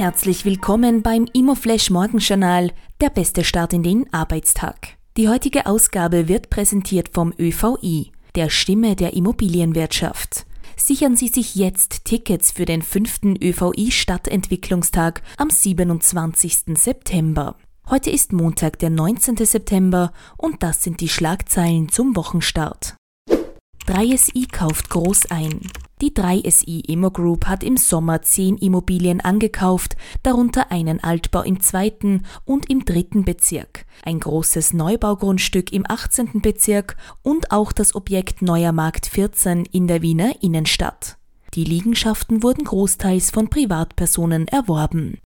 Herzlich willkommen beim Immoflash Morgenjournal, der beste Start in den Arbeitstag. Die heutige Ausgabe wird präsentiert vom ÖVI, der Stimme der Immobilienwirtschaft. Sichern Sie sich jetzt Tickets für den fünften ÖVI Stadtentwicklungstag am 27. September. Heute ist Montag, der 19. September und das sind die Schlagzeilen zum Wochenstart. 3SI kauft groß ein. Die 3SI Immo Group hat im Sommer zehn Immobilien angekauft, darunter einen Altbau im zweiten und im dritten Bezirk, ein großes Neubaugrundstück im 18. Bezirk und auch das Objekt Neuer Markt 14 in der Wiener Innenstadt. Die Liegenschaften wurden großteils von Privatpersonen erworben.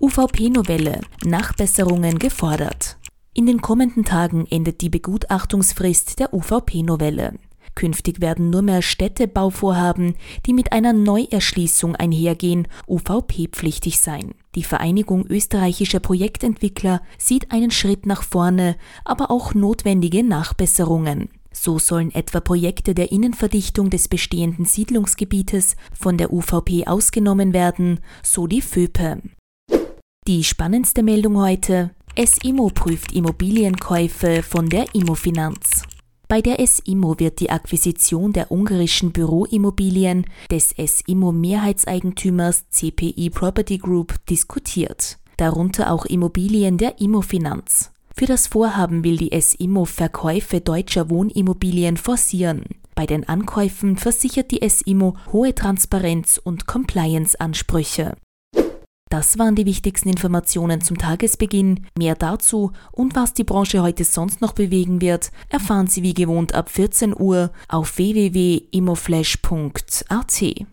UVP-Novelle Nachbesserungen gefordert. In den kommenden Tagen endet die Begutachtungsfrist der UVP-Novelle. Künftig werden nur mehr Städtebauvorhaben, die mit einer Neuerschließung einhergehen, UVP-pflichtig sein. Die Vereinigung österreichischer Projektentwickler sieht einen Schritt nach vorne, aber auch notwendige Nachbesserungen. So sollen etwa Projekte der Innenverdichtung des bestehenden Siedlungsgebietes von der UVP ausgenommen werden, so die FÖPE. Die spannendste Meldung heute. SIMO prüft Immobilienkäufe von der Immofinanz. Bei der SIMO wird die Akquisition der ungarischen Büroimmobilien des SIMO Mehrheitseigentümers CPI Property Group diskutiert, darunter auch Immobilien der Immofinanz. Für das Vorhaben will die SIMO Verkäufe deutscher Wohnimmobilien forcieren. Bei den Ankäufen versichert die SIMO hohe Transparenz und Compliance-Ansprüche. Das waren die wichtigsten Informationen zum Tagesbeginn. Mehr dazu und was die Branche heute sonst noch bewegen wird, erfahren Sie wie gewohnt ab 14 Uhr auf www.immoflash.at.